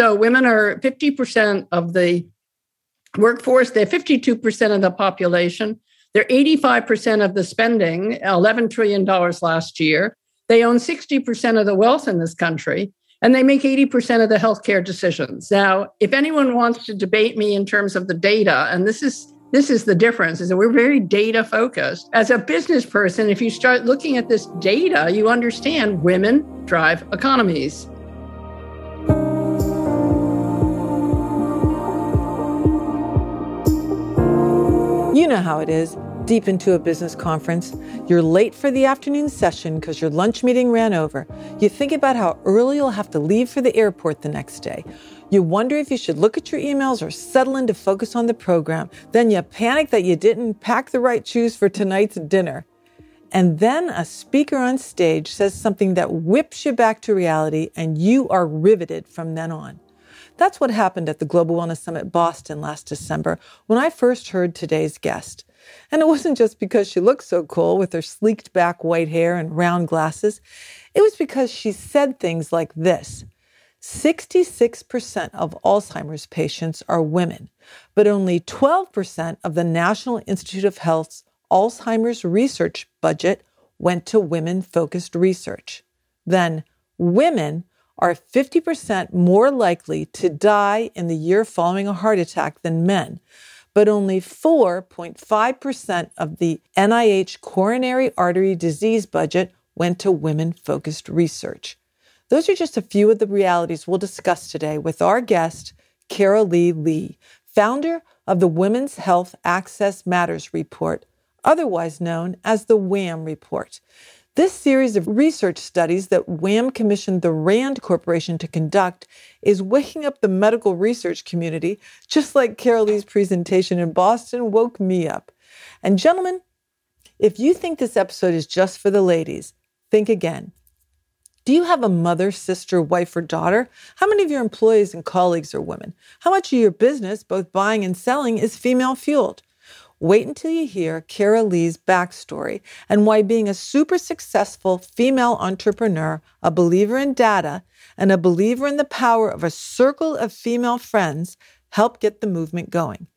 So women are 50% of the workforce, they're 52% of the population. They're 85% of the spending, $11 trillion last year. They own 60% of the wealth in this country, and they make 80% of the healthcare decisions. Now, if anyone wants to debate me in terms of the data, and this is this is the difference is that we're very data focused. As a business person, if you start looking at this data, you understand women drive economies. You know how it is. Deep into a business conference, you're late for the afternoon session because your lunch meeting ran over. You think about how early you'll have to leave for the airport the next day. You wonder if you should look at your emails or settle in to focus on the program. Then you panic that you didn't pack the right shoes for tonight's dinner. And then a speaker on stage says something that whips you back to reality and you are riveted from then on. That's what happened at the Global Wellness Summit Boston last December when I first heard today's guest. And it wasn't just because she looked so cool with her sleeked back white hair and round glasses. It was because she said things like this 66% of Alzheimer's patients are women, but only 12% of the National Institute of Health's Alzheimer's research budget went to women focused research. Then, women are 50% more likely to die in the year following a heart attack than men, but only 4.5% of the NIH coronary artery disease budget went to women focused research. Those are just a few of the realities we'll discuss today with our guest, Carolee Lee, founder of the Women's Health Access Matters Report, otherwise known as the WHAM Report. This series of research studies that WHAM commissioned the RAND Corporation to conduct is waking up the medical research community, just like Carolee's presentation in Boston woke me up. And gentlemen, if you think this episode is just for the ladies, think again. Do you have a mother, sister, wife, or daughter? How many of your employees and colleagues are women? How much of your business, both buying and selling, is female fueled? Wait until you hear Carolee's backstory and why being a super successful female entrepreneur, a believer in data, and a believer in the power of a circle of female friends helped get the movement going.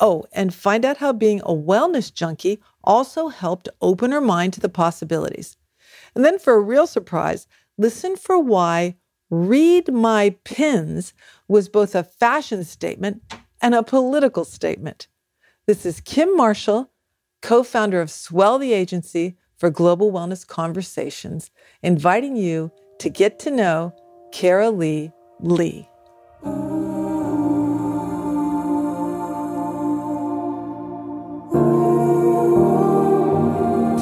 Oh, and find out how being a wellness junkie also helped open her mind to the possibilities. And then, for a real surprise, listen for why Read My Pins was both a fashion statement and a political statement. This is Kim Marshall, co founder of Swell the Agency for Global Wellness Conversations, inviting you to get to know Carolee Lee.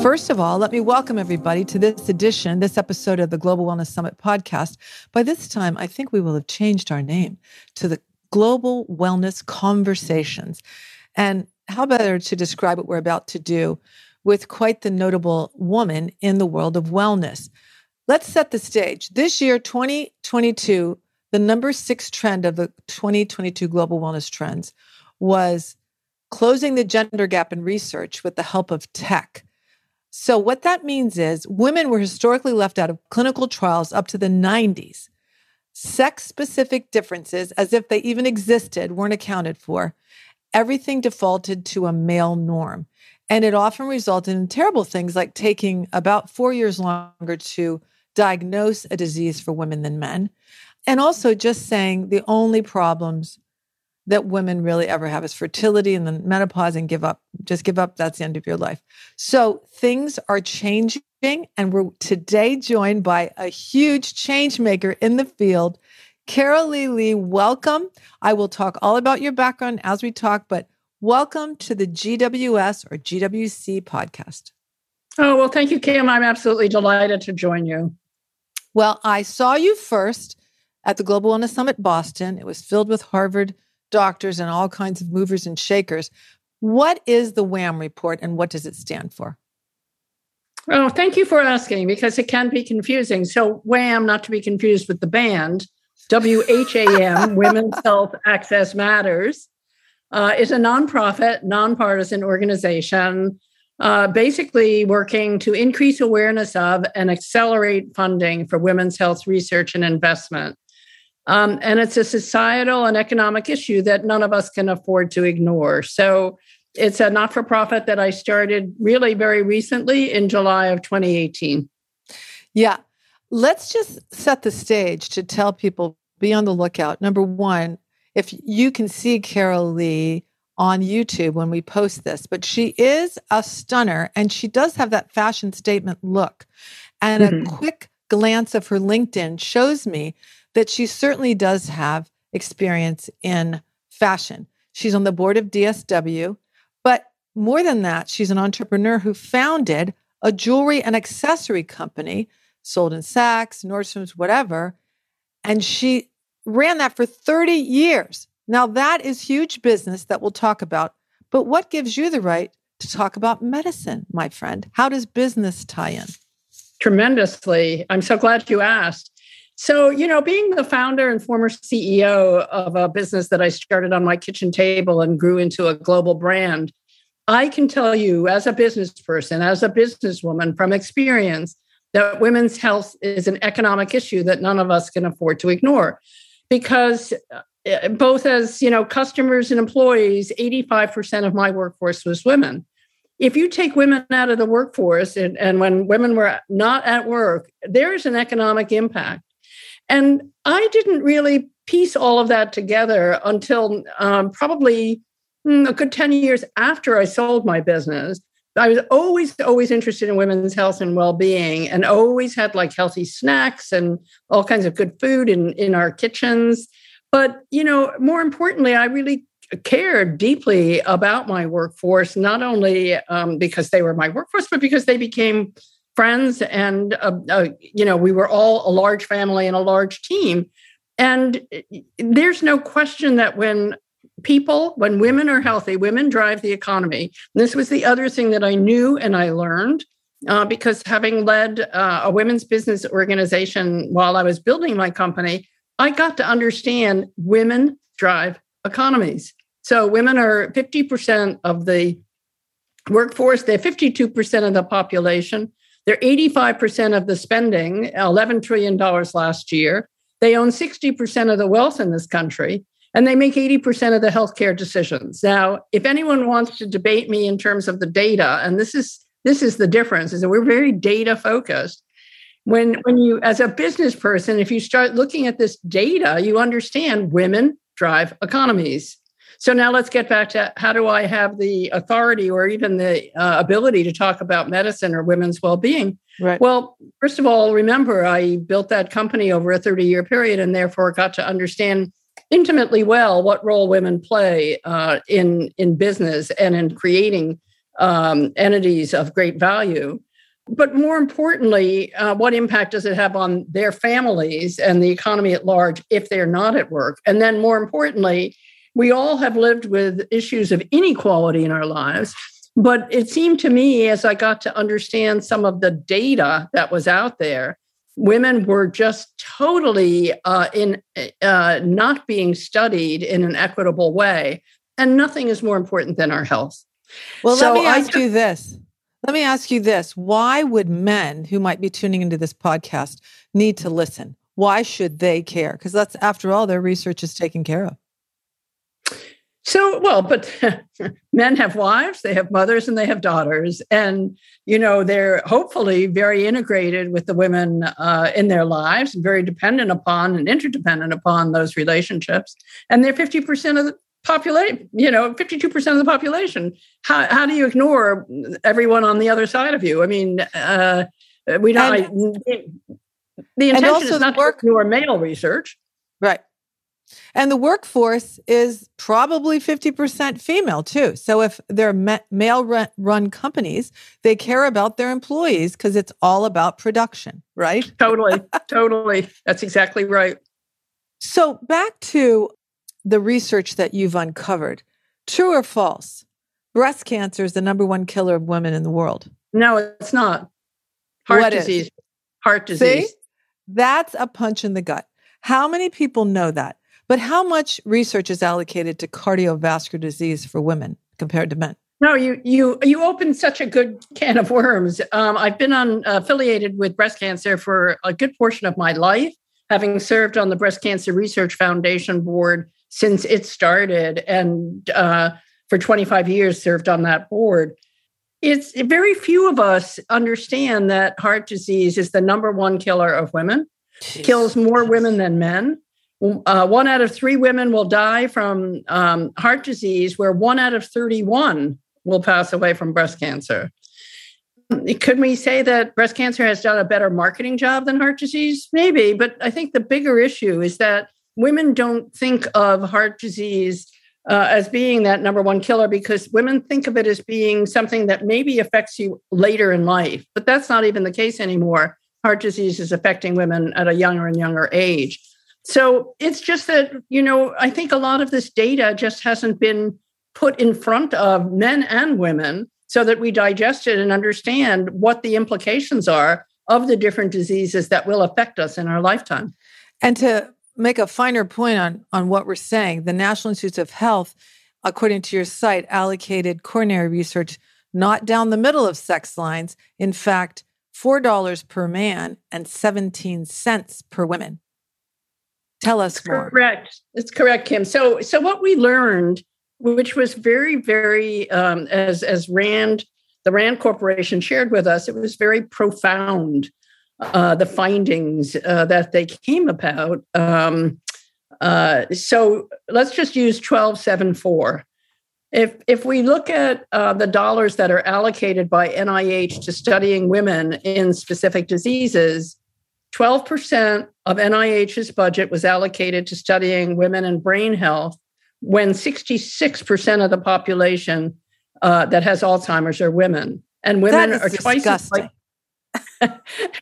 First of all, let me welcome everybody to this edition, this episode of the Global Wellness Summit podcast. By this time, I think we will have changed our name to the Global Wellness Conversations. And how better to describe what we're about to do with quite the notable woman in the world of wellness? Let's set the stage. This year, 2022, the number six trend of the 2022 global wellness trends was closing the gender gap in research with the help of tech. So, what that means is women were historically left out of clinical trials up to the 90s. Sex specific differences, as if they even existed, weren't accounted for. Everything defaulted to a male norm. And it often resulted in terrible things like taking about four years longer to diagnose a disease for women than men. And also just saying the only problems that women really ever have is fertility and then menopause and give up. Just give up. That's the end of your life. So things are changing. And we're today joined by a huge change maker in the field, Carolee Lee. Welcome. I will talk all about your background as we talk, but welcome to the GWS or GWC podcast. Oh, well, thank you, Kim. I'm absolutely delighted to join you. Well, I saw you first at the Global Wellness Summit Boston. It was filled with Harvard doctors and all kinds of movers and shakers. What is the WHAM report and what does it stand for? Oh, thank you for asking because it can be confusing. So, WHAM, not to be confused with the band, W H A M, Women's Health Access Matters, uh, is a nonprofit, nonpartisan organization uh, basically working to increase awareness of and accelerate funding for women's health research and investment. Um, and it's a societal and economic issue that none of us can afford to ignore. So it's a not for profit that I started really very recently in July of 2018. Yeah. Let's just set the stage to tell people be on the lookout. Number one, if you can see Carolee on YouTube when we post this, but she is a stunner and she does have that fashion statement look. And mm-hmm. a quick glance of her LinkedIn shows me that she certainly does have experience in fashion. She's on the board of DSW, but more than that, she's an entrepreneur who founded a jewelry and accessory company, sold in Saks, Nordstrom's, whatever. And she ran that for 30 years. Now, that is huge business that we'll talk about. But what gives you the right to talk about medicine, my friend? How does business tie in? Tremendously. I'm so glad you asked. So, you know, being the founder and former CEO of a business that I started on my kitchen table and grew into a global brand, I can tell you as a business person, as a businesswoman from experience, that women's health is an economic issue that none of us can afford to ignore. Because uh, both as you know customers and employees 85% of my workforce was women. If you take women out of the workforce and, and when women were not at work there is an economic impact. And i didn't really piece all of that together until um, probably hmm, a good 10 years after i sold my business I was always, always interested in women's health and well-being, and always had like healthy snacks and all kinds of good food in in our kitchens. But you know, more importantly, I really cared deeply about my workforce, not only um, because they were my workforce, but because they became friends, and uh, uh, you know, we were all a large family and a large team. And eh, there's no question that when people, when women are healthy, women drive the economy. And this was the other thing that I knew and I learned. Uh, because having led uh, a women's business organization while I was building my company, I got to understand women drive economies. So women are 50% of the workforce, they're 52% of the population, they're 85% of the spending, $11 trillion last year. They own 60% of the wealth in this country and they make 80% of the healthcare decisions. Now, if anyone wants to debate me in terms of the data, and this is this is the difference, is that we're very data focused. When when you as a business person, if you start looking at this data, you understand women drive economies. So now let's get back to how do I have the authority or even the uh, ability to talk about medicine or women's well-being? Right. Well, first of all, remember I built that company over a 30-year period and therefore got to understand intimately well what role women play uh, in in business and in creating um, entities of great value. But more importantly, uh, what impact does it have on their families and the economy at large if they're not at work? And then, more importantly, we all have lived with issues of inequality in our lives. But it seemed to me, as I got to understand some of the data that was out there, women were just totally uh, in uh, not being studied in an equitable way and nothing is more important than our health. Well so let me ask I, you this. Let me ask you this. Why would men who might be tuning into this podcast need to listen? Why should they care? Because that's after all their research is taken care of so, well, but men have wives, they have mothers, and they have daughters. And, you know, they're hopefully very integrated with the women uh, in their lives, very dependent upon and interdependent upon those relationships. And they're 50% of the population, you know, 52% of the population. How, how do you ignore everyone on the other side of you? I mean, uh, we don't. And, the intention is not work, to ignore male research. Right. And the workforce is probably 50% female too. So if they're male run companies, they care about their employees because it's all about production, right? Totally. totally. That's exactly right. So back to the research that you've uncovered true or false? Breast cancer is the number one killer of women in the world. No, it's not. Heart what disease. Is? Heart disease. See? That's a punch in the gut. How many people know that? But how much research is allocated to cardiovascular disease for women compared to men? No, you you you opened such a good can of worms. Um, I've been on affiliated with breast cancer for a good portion of my life. having served on the Breast Cancer Research Foundation board since it started and uh, for 25 years served on that board. It's very few of us understand that heart disease is the number one killer of women, Jeez. kills more women than men. Uh, one out of three women will die from um, heart disease, where one out of 31 will pass away from breast cancer. Could we say that breast cancer has done a better marketing job than heart disease? Maybe, but I think the bigger issue is that women don't think of heart disease uh, as being that number one killer because women think of it as being something that maybe affects you later in life. But that's not even the case anymore. Heart disease is affecting women at a younger and younger age. So it's just that, you know, I think a lot of this data just hasn't been put in front of men and women so that we digest it and understand what the implications are of the different diseases that will affect us in our lifetime. And to make a finer point on, on what we're saying, the National Institutes of Health, according to your site, allocated coronary research not down the middle of sex lines. In fact, $4 per man and 17 cents per women. Tell us more. Correct. It's correct, Kim. So, so what we learned, which was very, very, um, as as Rand, the Rand Corporation shared with us, it was very profound uh, the findings uh, that they came about. Um, uh, so let's just use 1274. If, if we look at uh, the dollars that are allocated by NIH to studying women in specific diseases, 12% of NIH's budget was allocated to studying women and brain health, when 66% of the population uh, that has Alzheimer's are women. And women are twice as likely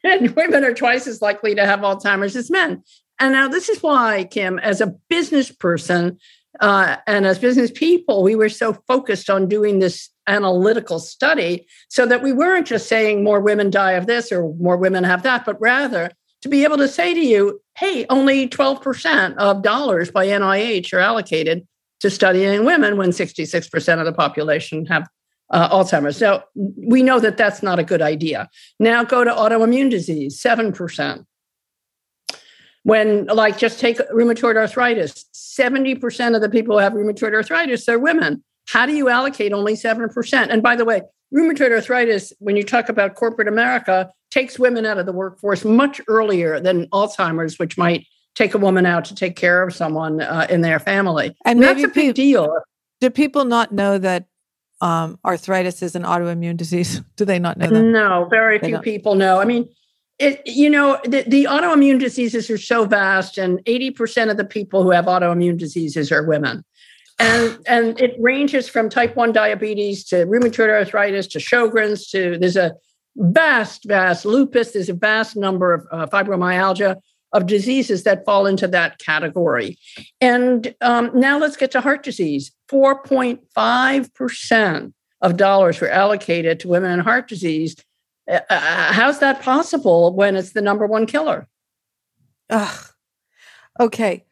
and women are twice as likely to have Alzheimer's as men. And now, this is why, Kim, as a business person uh, and as business people, we were so focused on doing this analytical study so that we weren't just saying more women die of this or more women have that, but rather to be able to say to you, hey, only 12% of dollars by NIH are allocated to studying women when 66% of the population have uh, Alzheimer's. So we know that that's not a good idea. Now go to autoimmune disease, 7%. When, like, just take rheumatoid arthritis, 70% of the people who have rheumatoid arthritis are women. How do you allocate only 7%? And by the way, rheumatoid arthritis, when you talk about corporate America, takes women out of the workforce much earlier than Alzheimer's, which might take a woman out to take care of someone uh, in their family. And, that's a big deal. Do people not know that um, arthritis is an autoimmune disease? Do they not know that? No, very they few don't. people know. I mean, it, you know, the, the, autoimmune diseases are so vast, and 80% of the people who have autoimmune diseases are women. And, and it ranges from type 1 diabetes to rheumatoid arthritis to Sjogren's to there's a vast, vast lupus, there's a vast number of uh, fibromyalgia of diseases that fall into that category. And um, now let's get to heart disease. 4.5% of dollars were allocated to women and heart disease. Uh, uh, how's that possible when it's the number one killer? Ugh. Okay.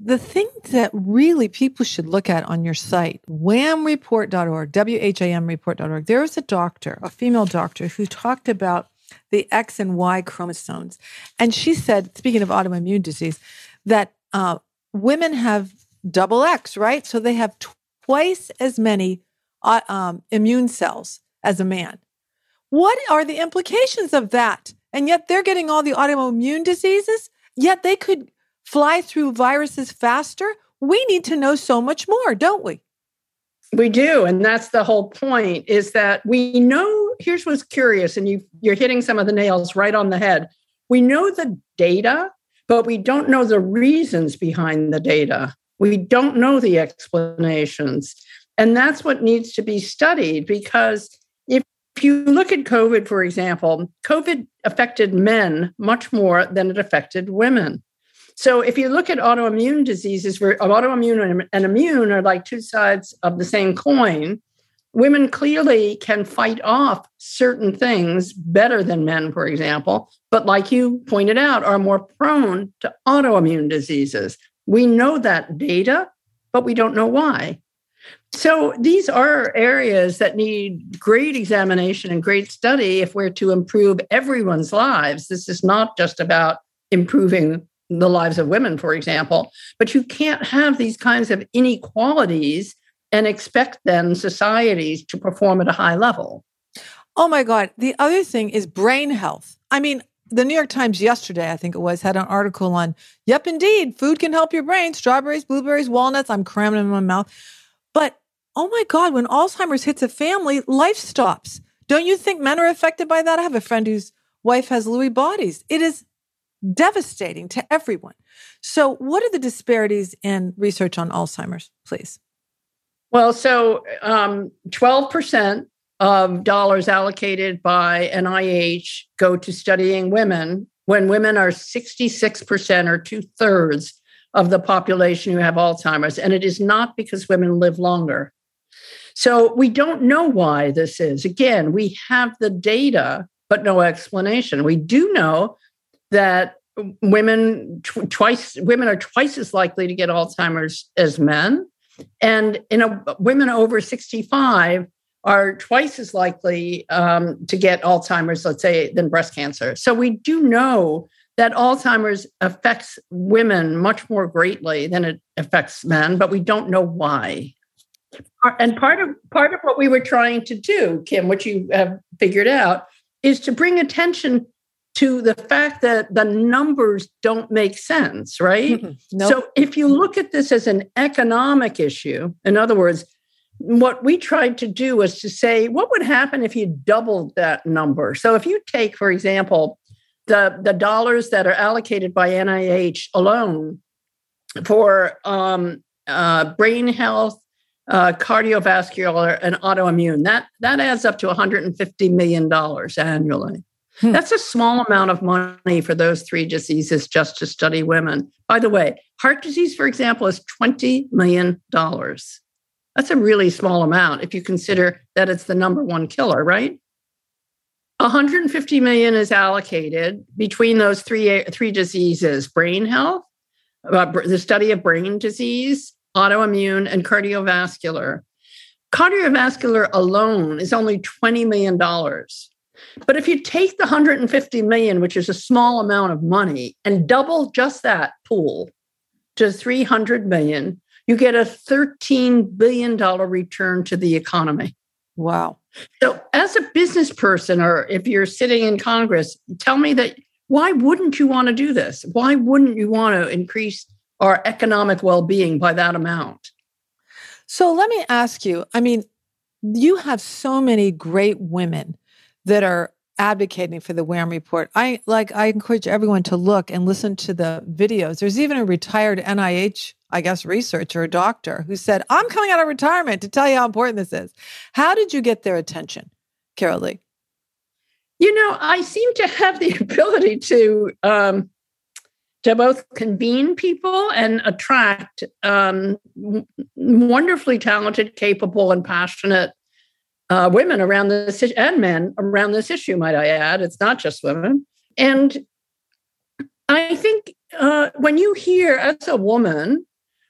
The thing that really people should look at on your site, whamreport.org, W H A M report.org, there was a doctor, a female doctor, who talked about the X and Y chromosomes. And she said, speaking of autoimmune disease, that uh, women have double X, right? So they have twice as many uh, um, immune cells as a man. What are the implications of that? And yet they're getting all the autoimmune diseases, yet they could fly through viruses faster. We need to know so much more, don't we? We do. And that's the whole point is that we know here's what's curious, and you, you're hitting some of the nails right on the head. We know the data, but we don't know the reasons behind the data. We don't know the explanations. And that's what needs to be studied because if you look at COVID, for example, COVID affected men much more than it affected women. So if you look at autoimmune diseases, where autoimmune and immune are like two sides of the same coin, women clearly can fight off certain things better than men, for example, but like you pointed out, are more prone to autoimmune diseases. We know that data, but we don't know why. So these are areas that need great examination and great study if we're to improve everyone's lives. This is not just about improving the lives of women, for example. But you can't have these kinds of inequalities and expect then societies to perform at a high level. Oh my God. The other thing is brain health. I mean, the New York Times yesterday, I think it was, had an article on, yep, indeed, food can help your brain. Strawberries, blueberries, walnuts. I'm cramming them in my mouth. But oh my God, when Alzheimer's hits a family, life stops. Don't you think men are affected by that? I have a friend whose wife has Lewy bodies. It is devastating to everyone. So, what are the disparities in research on Alzheimer's, please? Well, so um, 12% of dollars allocated by NIH go to studying women when women are 66% or two thirds of the population who have Alzheimer's. And it is not because women live longer. So we don't know why this is. Again, we have the data, but no explanation. We do know that women tw- twice women are twice as likely to get Alzheimer's as men, and in a, women over 65 are twice as likely um, to get Alzheimer's, let's say, than breast cancer. So we do know that Alzheimer's affects women much more greatly than it affects men, but we don't know why. And part of part of what we were trying to do, Kim, which you have figured out, is to bring attention to the fact that the numbers don't make sense, right? Mm-hmm. Nope. So if you look at this as an economic issue, in other words, what we tried to do was to say, what would happen if you doubled that number? So if you take, for example, the, the dollars that are allocated by NIH alone for um, uh, brain health, uh, cardiovascular, and autoimmune, that, that adds up to $150 million annually. Hmm. That's a small amount of money for those three diseases just to study women. By the way, heart disease, for example, is $20 million. That's a really small amount if you consider that it's the number one killer, right? 150 million is allocated between those three three diseases: brain health, uh, the study of brain disease, autoimmune, and cardiovascular. Cardiovascular alone is only 20 million dollars. But if you take the 150 million, which is a small amount of money, and double just that pool to 300 million, you get a $13 billion return to the economy. Wow. So, as a business person, or if you're sitting in Congress, tell me that why wouldn't you want to do this? Why wouldn't you want to increase our economic well being by that amount? So, let me ask you I mean, you have so many great women that are advocating for the WHAM report. I like I encourage everyone to look and listen to the videos. There's even a retired NIH, I guess, researcher, a doctor, who said, I'm coming out of retirement to tell you how important this is. How did you get their attention, Carolee? You know, I seem to have the ability to um, to both convene people and attract um, wonderfully talented, capable, and passionate uh, women around this and men around this issue, might I add. It's not just women. And I think uh, when you hear, as a woman,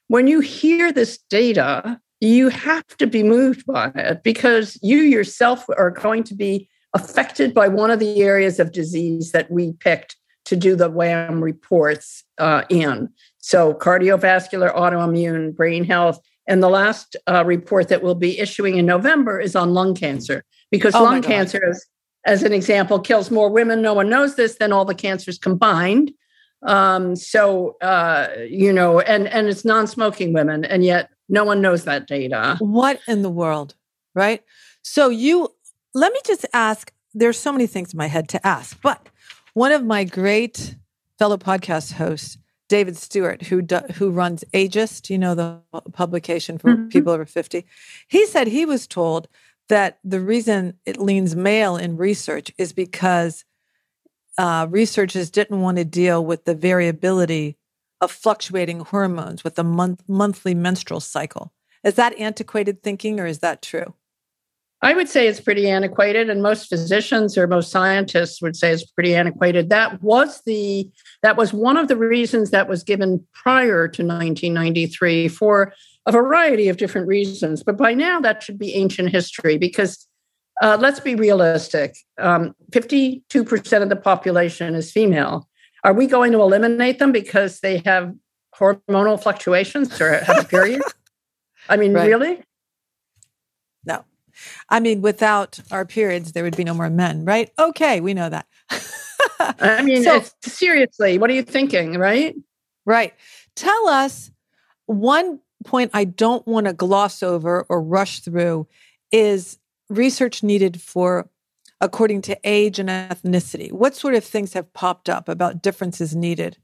when you hear this data, you have to be moved by it because you yourself are going to be affected by one of the areas of disease that we picked to do the WHAM reports uh, in. So, cardiovascular, autoimmune, brain health, and the last uh, report that we'll be issuing in November is on lung cancer, because oh lung cancer, is, as an example, kills more women. No one knows this than all the cancers combined. Um, so uh, you know, and and it's non-smoking women, and yet no one knows that data. What in the world, right? So you let me just ask. There's so many things in my head to ask, but one of my great fellow podcast hosts David Stewart, who do, who runs Ageist, you know, the publication for mm-hmm. people over 50, he said he was told that the reason it leans male in research is because uh, researchers didn't want to deal with the variability of fluctuating hormones with the month, monthly menstrual cycle. Is that antiquated thinking or is that true? I would say it's pretty antiquated, and most physicians or most scientists would say it's pretty antiquated. That was the that was one of the reasons that was given prior to 1993 for a variety of different reasons. But by now, that should be ancient history because uh, let's be realistic: um, 52% of the population is female. Are we going to eliminate them because they have hormonal fluctuations or have a period? I mean, right. really? I mean, without our periods, there would be no more men, right? Okay, we know that. I mean, so, seriously, what are you thinking, right? Right. Tell us one point I don't want to gloss over or rush through is research needed for according to age and ethnicity. What sort of things have popped up about differences needed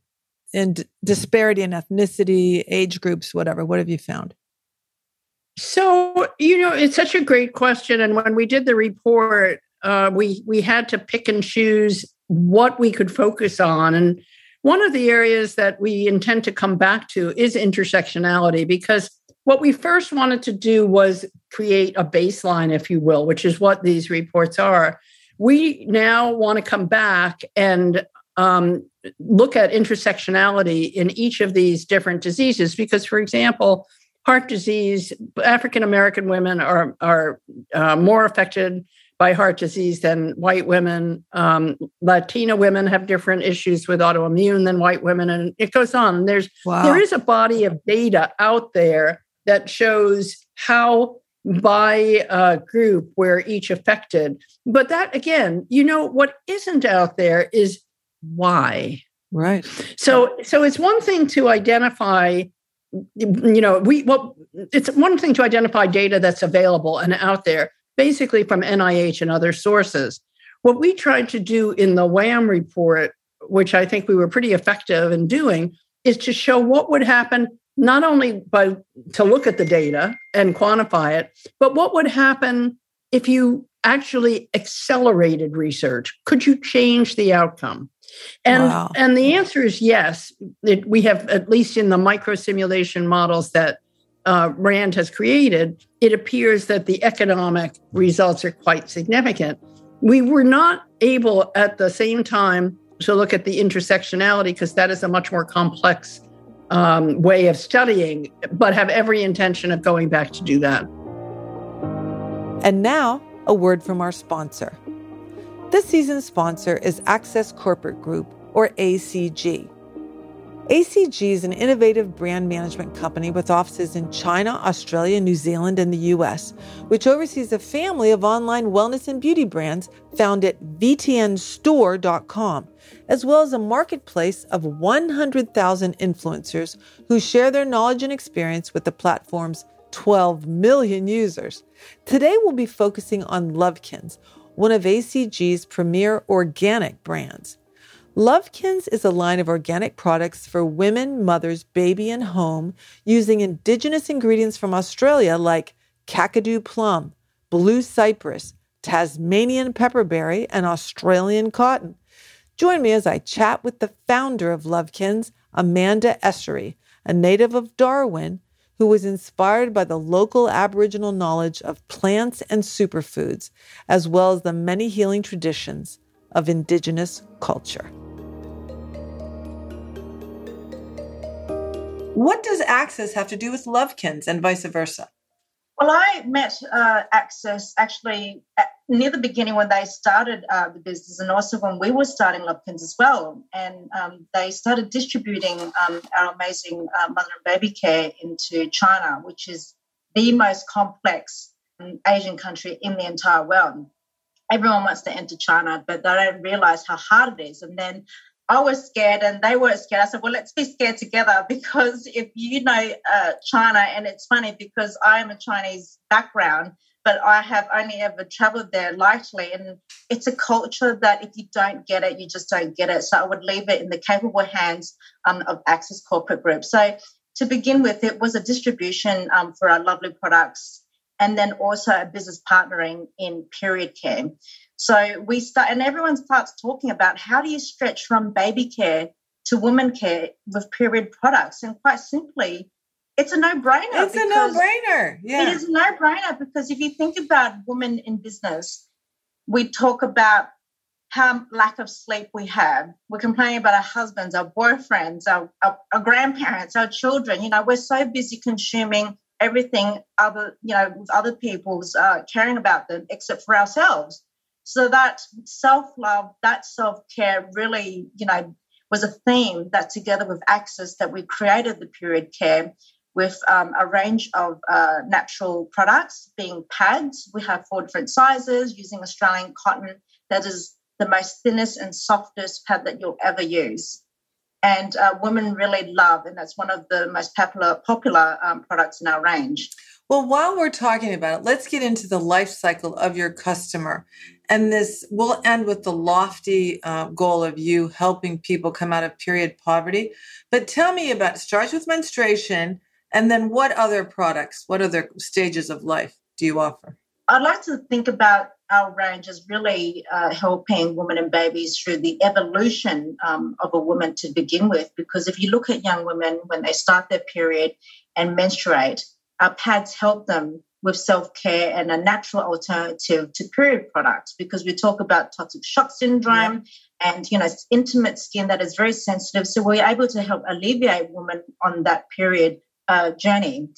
and disparity in ethnicity, age groups, whatever? What have you found? So, you know, it's such a great question. And when we did the report, uh, we we had to pick and choose what we could focus on. And one of the areas that we intend to come back to is intersectionality, because what we first wanted to do was create a baseline, if you will, which is what these reports are. We now want to come back and um, look at intersectionality in each of these different diseases, because, for example, heart disease, African American women are are uh, more affected by heart disease than white women. Um, Latina women have different issues with autoimmune than white women, and it goes on. There's wow. there is a body of data out there that shows how by a group where each affected. But that again, you know, what isn't out there is why. Right. So so it's one thing to identify you know we well it's one thing to identify data that's available and out there basically from nih and other sources. What we tried to do in the wham report which i think we were pretty effective in doing is to show what would happen not only by to look at the data and quantify it, but what would happen if you actually accelerated research? Could you change the outcome? And wow. and the answer is yes. It, we have at least in the micro simulation models that uh, Rand has created, it appears that the economic results are quite significant. We were not able at the same time to look at the intersectionality because that is a much more complex um, way of studying, but have every intention of going back to do that. And now, a word from our sponsor. This season's sponsor is Access Corporate Group, or ACG. ACG is an innovative brand management company with offices in China, Australia, New Zealand, and the US, which oversees a family of online wellness and beauty brands found at vtnstore.com, as well as a marketplace of 100,000 influencers who share their knowledge and experience with the platform's 12 million users. Today, we'll be focusing on Lovekins, one of ACG's premier organic brands. Lovekins is a line of organic products for women, mothers, baby, and home using indigenous ingredients from Australia like Kakadu plum, blue cypress, Tasmanian pepperberry, and Australian cotton. Join me as I chat with the founder of Lovekins, Amanda Essery, a native of Darwin who was inspired by the local Aboriginal knowledge of plants and superfoods, as well as the many healing traditions of Indigenous culture. What does Access have to do with Lovekins and vice versa? Well, I met uh, Access actually at, near the beginning when they started uh, the business, and also when we were starting Lovekins as well. And um, they started distributing um, our amazing uh, mother and baby care into China, which is the most complex um, Asian country in the entire world. Everyone wants to enter China, but they don't realize how hard it is. And then I was scared and they were scared. I said, well, let's be scared together because if you know uh, China, and it's funny because I am a Chinese background, but I have only ever traveled there lightly. And it's a culture that if you don't get it, you just don't get it. So I would leave it in the capable hands um, of Access Corporate Group. So to begin with, it was a distribution um, for our lovely products and then also a business partnering in period care. So we start, and everyone starts talking about how do you stretch from baby care to woman care with period products. And quite simply, it's a no-brainer. It's a no-brainer. Yeah, it is a no-brainer because if you think about women in business, we talk about how lack of sleep we have. We're complaining about our husbands, our boyfriends, our, our, our grandparents, our children. You know, we're so busy consuming everything other, you know, with other people's uh, caring about them, except for ourselves. So that self love, that self care really, you know, was a theme that together with access that we created the period care with um, a range of uh, natural products being pads. We have four different sizes using Australian cotton that is the most thinnest and softest pad that you'll ever use. And uh, women really love, and that's one of the most popular popular um, products in our range. Well, while we're talking about it, let's get into the life cycle of your customer. And this will end with the lofty uh, goal of you helping people come out of period poverty. But tell me about starts with menstruation, and then what other products, what other stages of life do you offer? I'd like to think about our range as really uh, helping women and babies through the evolution um, of a woman to begin with. Because if you look at young women when they start their period and menstruate, our pads help them with self care and a natural alternative to period products because we talk about toxic shock syndrome yeah. and you know intimate skin that is very sensitive. So we're able to help alleviate women on that period uh, journey.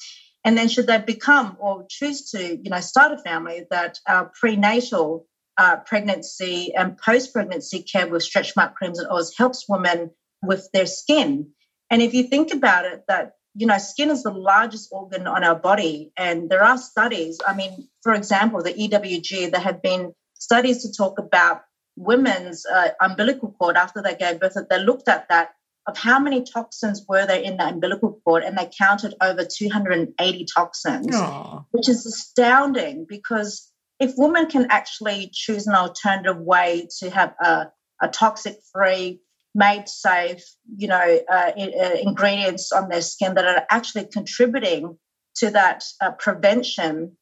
And then should they become or choose to, you know, start a family, that our prenatal uh, pregnancy and post-pregnancy care with stretch mark creams and oils helps women with their skin. And if you think about it, that you know, skin is the largest organ on our body, and there are studies. I mean, for example, the EWG, there have been studies to talk about women's uh, umbilical cord after they gave birth. That they looked at that of how many toxins were there in the umbilical cord, and they counted over 280 toxins, Aww. which is astounding because if women can actually choose an alternative way to have a, a toxic free, made safe, you know, uh, uh, ingredients on their skin that are actually contributing to that uh, prevention,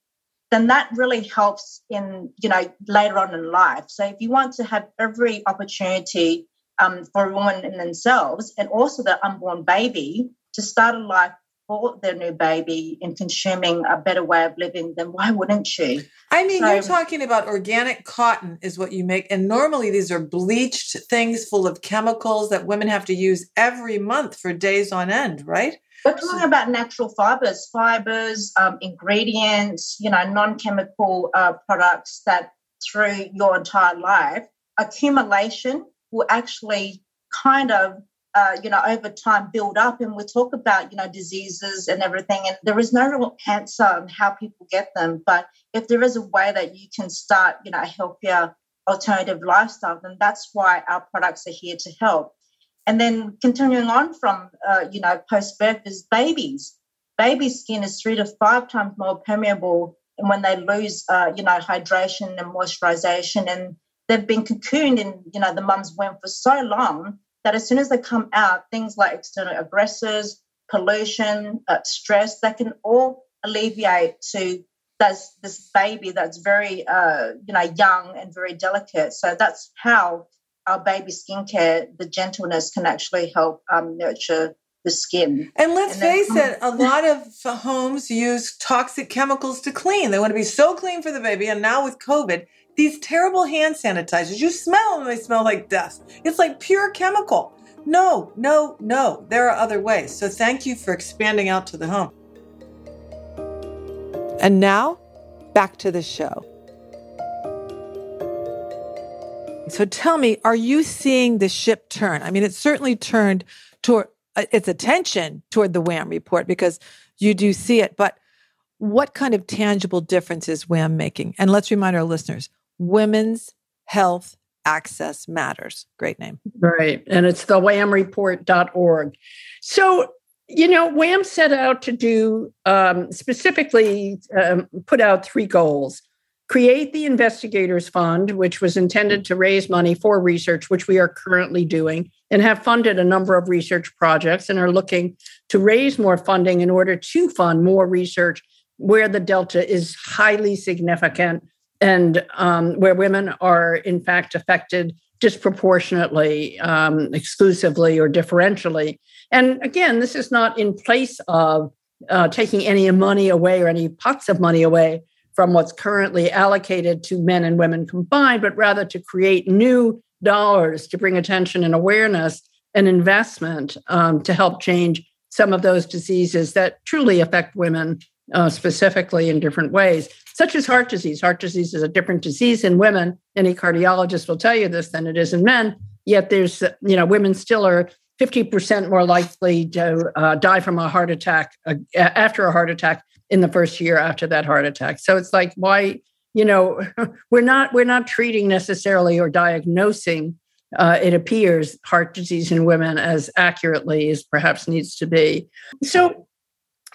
then that really helps in, you know, later on in life. So if you want to have every opportunity um, for women in themselves and also the unborn baby to start a life for their new baby and consuming a better way of living, then why wouldn't you? I mean, so, you're talking about organic cotton is what you make. And normally these are bleached things full of chemicals that women have to use every month for days on end, right? We're talking about natural fibers, fibers, um, ingredients, you know, non chemical uh, products that through your entire life, accumulation will actually kind of uh, you know, over time build up. And we talk about, you know, diseases and everything. And there is no real answer on how people get them. But if there is a way that you can start, you know, a healthier alternative lifestyle, then that's why our products are here to help. And then continuing on from, uh, you know, post birth is babies. Baby skin is three to five times more permeable and when they lose, uh, you know, hydration and moisturization. And they've been cocooned in, you know, the mum's womb for so long that as soon as they come out, things like external aggressors, pollution, uh, stress, that can all alleviate to this, this baby that's very, uh, you know, young and very delicate. So that's how our baby skincare, the gentleness can actually help um, nurture the skin. And let's and face it, a lot of homes use toxic chemicals to clean. They want to be so clean for the baby. And now with COVID, these terrible hand sanitizers, you smell them, they smell like death. It's like pure chemical. No, no, no. There are other ways. So thank you for expanding out to the home. And now, back to the show. So tell me, are you seeing the ship turn? I mean, it certainly turned toward uh, its attention toward the WHAM report because you do see it. But what kind of tangible difference is WHAM making? And let's remind our listeners Women's Health Access Matters. Great name. Right. And it's the whamreport.org. So, you know, WHAM set out to do um, specifically um, put out three goals create the investigators fund which was intended to raise money for research which we are currently doing and have funded a number of research projects and are looking to raise more funding in order to fund more research where the delta is highly significant and um, where women are in fact affected disproportionately, um, exclusively, or differentially. And again, this is not in place of uh, taking any money away or any pots of money away from what's currently allocated to men and women combined, but rather to create new dollars to bring attention and awareness and investment um, to help change some of those diseases that truly affect women uh, specifically in different ways such as heart disease. Heart disease is a different disease in women. Any cardiologist will tell you this than it is in men. yet there's, you know, women still are 50% more likely to uh, die from a heart attack uh, after a heart attack in the first year after that heart attack. So it's like, why, you know, we're not we're not treating necessarily or diagnosing. Uh, it appears heart disease in women as accurately as perhaps needs to be. So,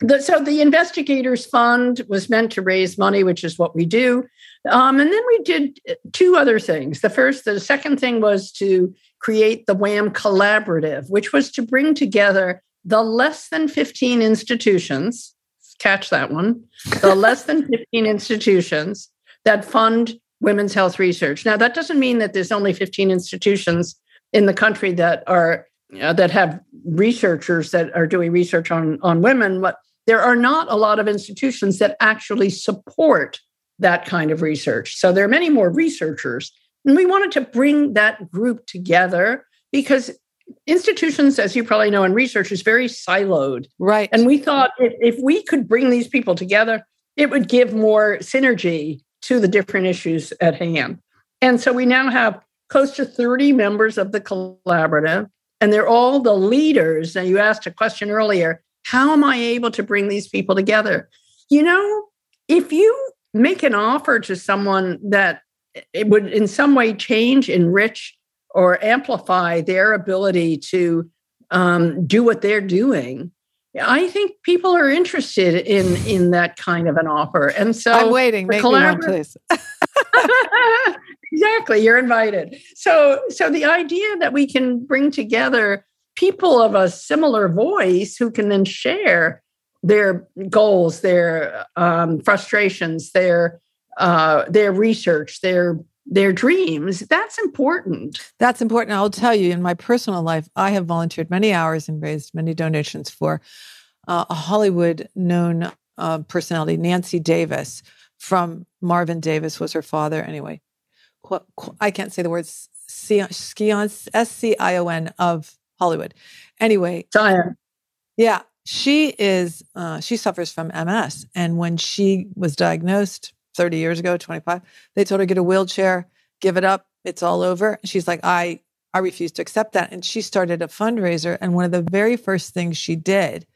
the, so the investigators fund was meant to raise money, which is what we do. Um, and then we did two other things. The first, the second thing was to create the WHAM Collaborative, which was to bring together the less than 15 institutions, catch that one, the less than 15 institutions that fund women's health research. Now, that doesn't mean that there's only 15 institutions in the country that are uh, that have researchers that are doing research on, on women, but there are not a lot of institutions that actually support that kind of research. So there are many more researchers. And we wanted to bring that group together because institutions, as you probably know, in research is very siloed. Right. And we thought if, if we could bring these people together, it would give more synergy to the different issues at hand. And so we now have close to 30 members of the collaborative, and they're all the leaders. And you asked a question earlier how am I able to bring these people together? You know, if you make an offer to someone that it would in some way change, enrich, or amplify their ability to um, do what they're doing. I think people are interested in in that kind of an offer, and so I'm waiting. Make me one, please. exactly, you're invited. So, so the idea that we can bring together people of a similar voice who can then share their goals, their um, frustrations, their uh, their research, their their dreams. That's important. That's important. I'll tell you, in my personal life, I have volunteered many hours and raised many donations for uh, a Hollywood known uh, personality, Nancy Davis, from Marvin Davis was her father. Anyway, I can't say the words S C I O N of Hollywood. Anyway, Zion. Yeah, she is. Uh, she suffers from MS, and when she was diagnosed 30 years ago, 25, they told her get a wheelchair, give it up, it's all over. She's like, I I refuse to accept that, and she started a fundraiser. And one of the very first things she did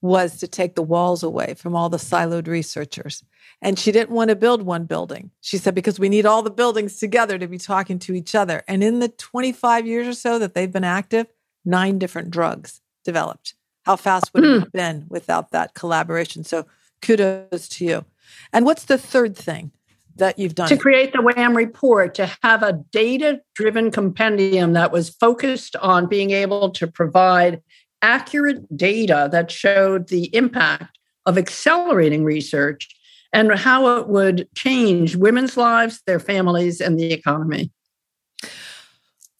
was to take the walls away from all the siloed researchers. And she didn't want to build one building. She said, because we need all the buildings together to be talking to each other. And in the 25 years or so that they've been active, nine different drugs developed. How fast would it hmm. have been without that collaboration? So kudos to you. And what's the third thing that you've done? To create the WHAM report, to have a data driven compendium that was focused on being able to provide accurate data that showed the impact of accelerating research and how it would change women's lives, their families, and the economy.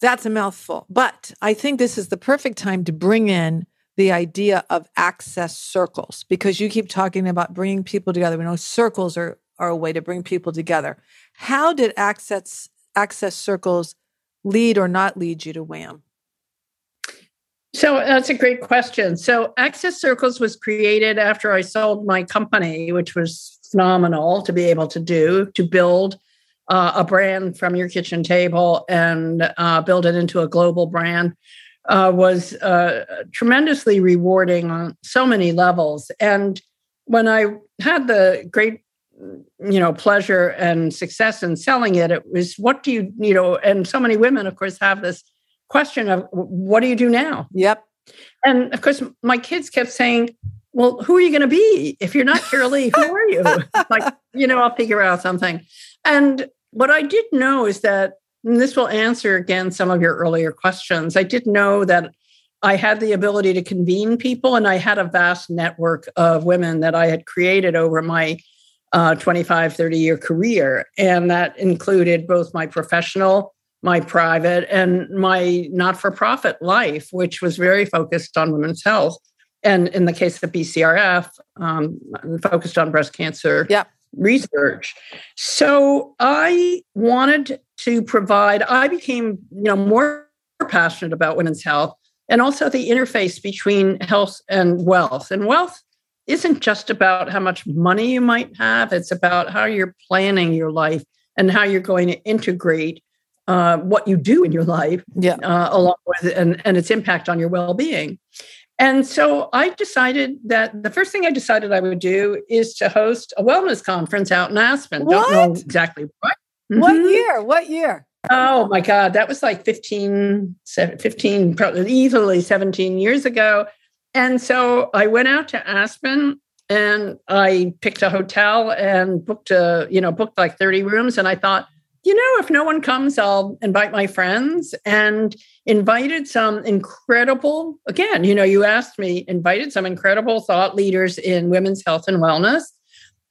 That's a mouthful. But I think this is the perfect time to bring in the idea of access circles because you keep talking about bringing people together. We know circles are, are a way to bring people together. How did access, access circles lead or not lead you to WHAM? So uh, that's a great question. So Access Circles was created after I sold my company, which was phenomenal to be able to do, to build uh, a brand from your kitchen table and uh, build it into a global brand uh, was uh, tremendously rewarding on so many levels. And when I had the great, you know, pleasure and success in selling it, it was what do you, you know, and so many women, of course, have this question of what do you do now? Yep. And of course, my kids kept saying, well, who are you going to be? If you're not Carolee, who are you? like, you know, I'll figure out something. And what I did know is that this will answer again some of your earlier questions. I did know that I had the ability to convene people, and I had a vast network of women that I had created over my uh, 25, 30 year career. And that included both my professional, my private, and my not for profit life, which was very focused on women's health. And in the case of BCRF, um, focused on breast cancer yep research. So I wanted to provide, I became, you know, more passionate about women's health and also the interface between health and wealth. And wealth isn't just about how much money you might have, it's about how you're planning your life and how you're going to integrate uh, what you do in your life, yeah, uh, along with and and its impact on your well being. And so I decided that the first thing I decided I would do is to host a wellness conference out in Aspen. What? Don't know exactly what. What Mhm. year? What year? Oh my God, that was like 15, 15, probably easily 17 years ago. And so I went out to Aspen and I picked a hotel and booked a, you know, booked like 30 rooms. And I thought, you know, if no one comes, I'll invite my friends and invited some incredible, again, you know, you asked me, invited some incredible thought leaders in women's health and wellness.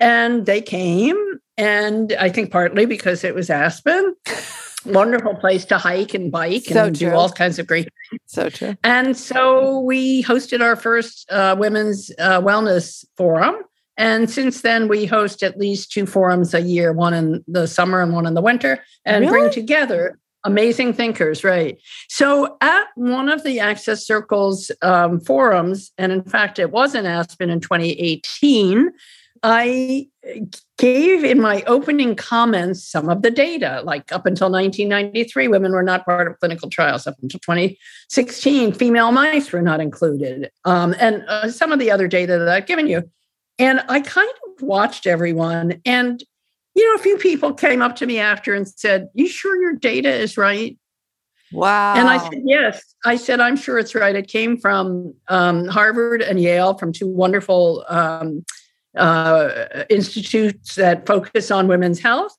And they came. And I think partly because it was Aspen wonderful place to hike and bike So and do true. all kinds of great things. So true. and so we hosted our first uh, women's uh, wellness forum and since then we host at least two forums a year one in the summer and one in the winter and bring together amazing thinkers right so at one of the access circles um, forums and in fact it was in aspen in 2018 i gave in my opening comments some of the data. Like up until 1993, women were not part of clinical trials. Up until 2016, female mice were not included. Um, and uh, some of the other data that I've given you. And I kind of watched everyone. And, you know, a few people came up to me after and said, You sure your data is right? Wow. And I said, Yes. I said, I'm sure it's right. It came from um, Harvard and Yale, from two wonderful um, uh, institutes that focus on women's health.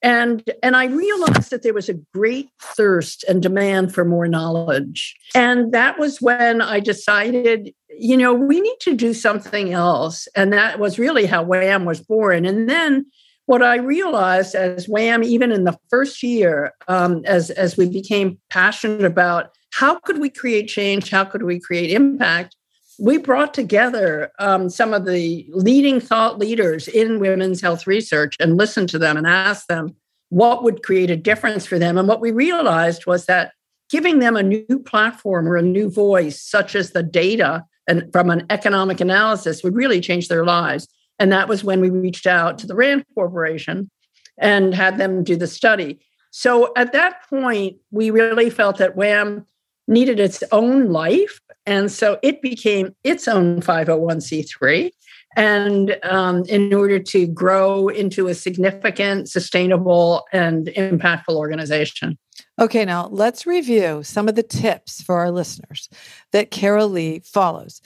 And, and I realized that there was a great thirst and demand for more knowledge. And that was when I decided, you know, we need to do something else. And that was really how WHAM was born. And then what I realized as WHAM, even in the first year, um, as, as we became passionate about how could we create change, how could we create impact, we brought together um, some of the leading thought leaders in women's health research and listened to them and asked them what would create a difference for them. And what we realized was that giving them a new platform or a new voice, such as the data and from an economic analysis, would really change their lives. And that was when we reached out to the RAND Corporation and had them do the study. So at that point, we really felt that WHAM needed its own life. And so it became its own 501c3. And um, in order to grow into a significant, sustainable, and impactful organization. Okay, now let's review some of the tips for our listeners that Carolee follows.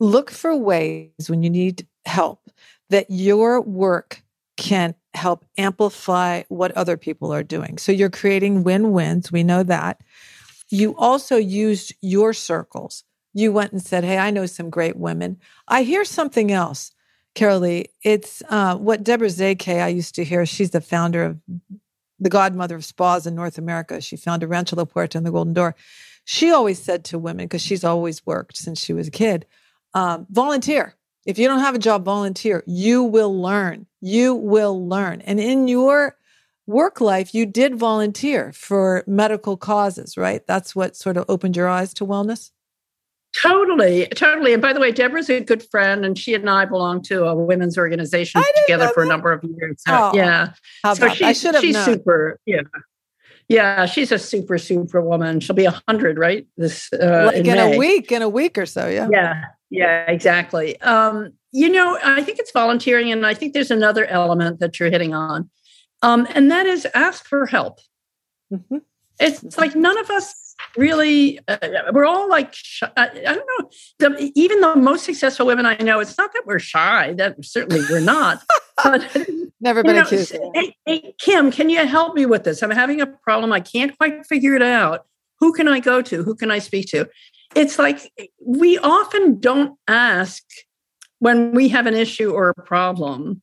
Look for ways when you need help that your work can help amplify what other people are doing. So you're creating win wins. We know that. You also used your circles. You went and said, Hey, I know some great women. I hear something else, Carolee. It's uh, what Deborah Szekely used to hear. She's the founder of the godmother of spas in North America. She founded Rancho La Puerta and the Golden Door. She always said to women, because she's always worked since she was a kid, um, volunteer. If you don't have a job, volunteer. You will learn. You will learn. And in your work life, you did volunteer for medical causes, right? That's what sort of opened your eyes to wellness. Totally, totally. And by the way, Deborah's a good friend, and she and I belong to a women's organization together for a number of years. So, Oh, yeah. How so she's, I should have she's known. super. Yeah. Yeah, she's a super, super woman. She'll be a hundred, right? This uh, like in, in, a week, in a week or so, yeah. Yeah, yeah, exactly. Um, you know, I think it's volunteering, and I think there's another element that you're hitting on, um, and that is ask for help. Mhm. It's like none of us really. Uh, we're all like, shy. I, I don't know. The, even the most successful women I know, it's not that we're shy. That certainly we're not. but Never been know, accused. hey, hey, Kim, can you help me with this? I'm having a problem. I can't quite figure it out. Who can I go to? Who can I speak to? It's like we often don't ask when we have an issue or a problem.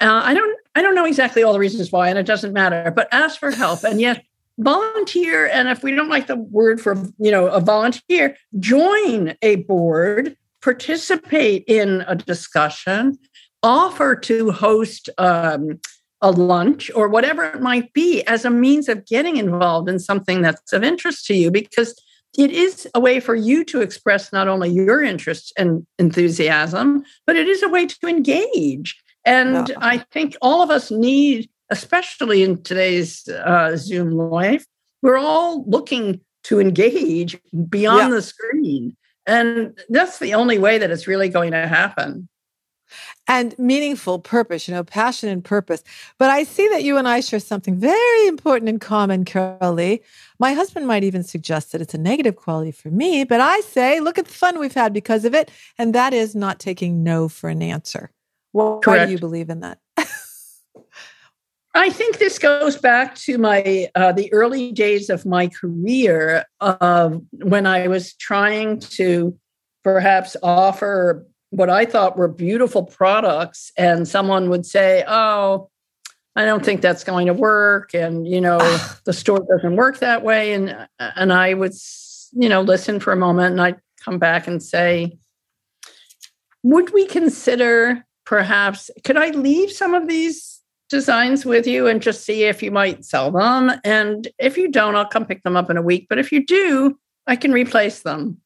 Uh, I don't. I don't know exactly all the reasons why, and it doesn't matter. But ask for help, and yet volunteer. And if we don't like the word for you know a volunteer, join a board, participate in a discussion, offer to host um, a lunch or whatever it might be as a means of getting involved in something that's of interest to you because it is a way for you to express not only your interest and enthusiasm but it is a way to engage and Yeah. i think all of us need especially in today's uh, Zoom life, we're all looking to engage beyond yeah. the screen. And that's the only way that it's really going to happen. And meaningful purpose, you know, passion and purpose. But I see that you and I share something very important in common, Lee. My husband might even suggest that it's a negative quality for me, but I say, look at the fun we've had because of it. And that is not taking no for an answer. Why do you believe in that? I think this goes back to my uh, the early days of my career of when I was trying to perhaps offer what I thought were beautiful products, and someone would say, "Oh, I don't think that's going to work," and you know, the store doesn't work that way, and and I would you know listen for a moment, and I'd come back and say, "Would we consider perhaps? Could I leave some of these?" Designs with you and just see if you might sell them. And if you don't, I'll come pick them up in a week. But if you do, I can replace them.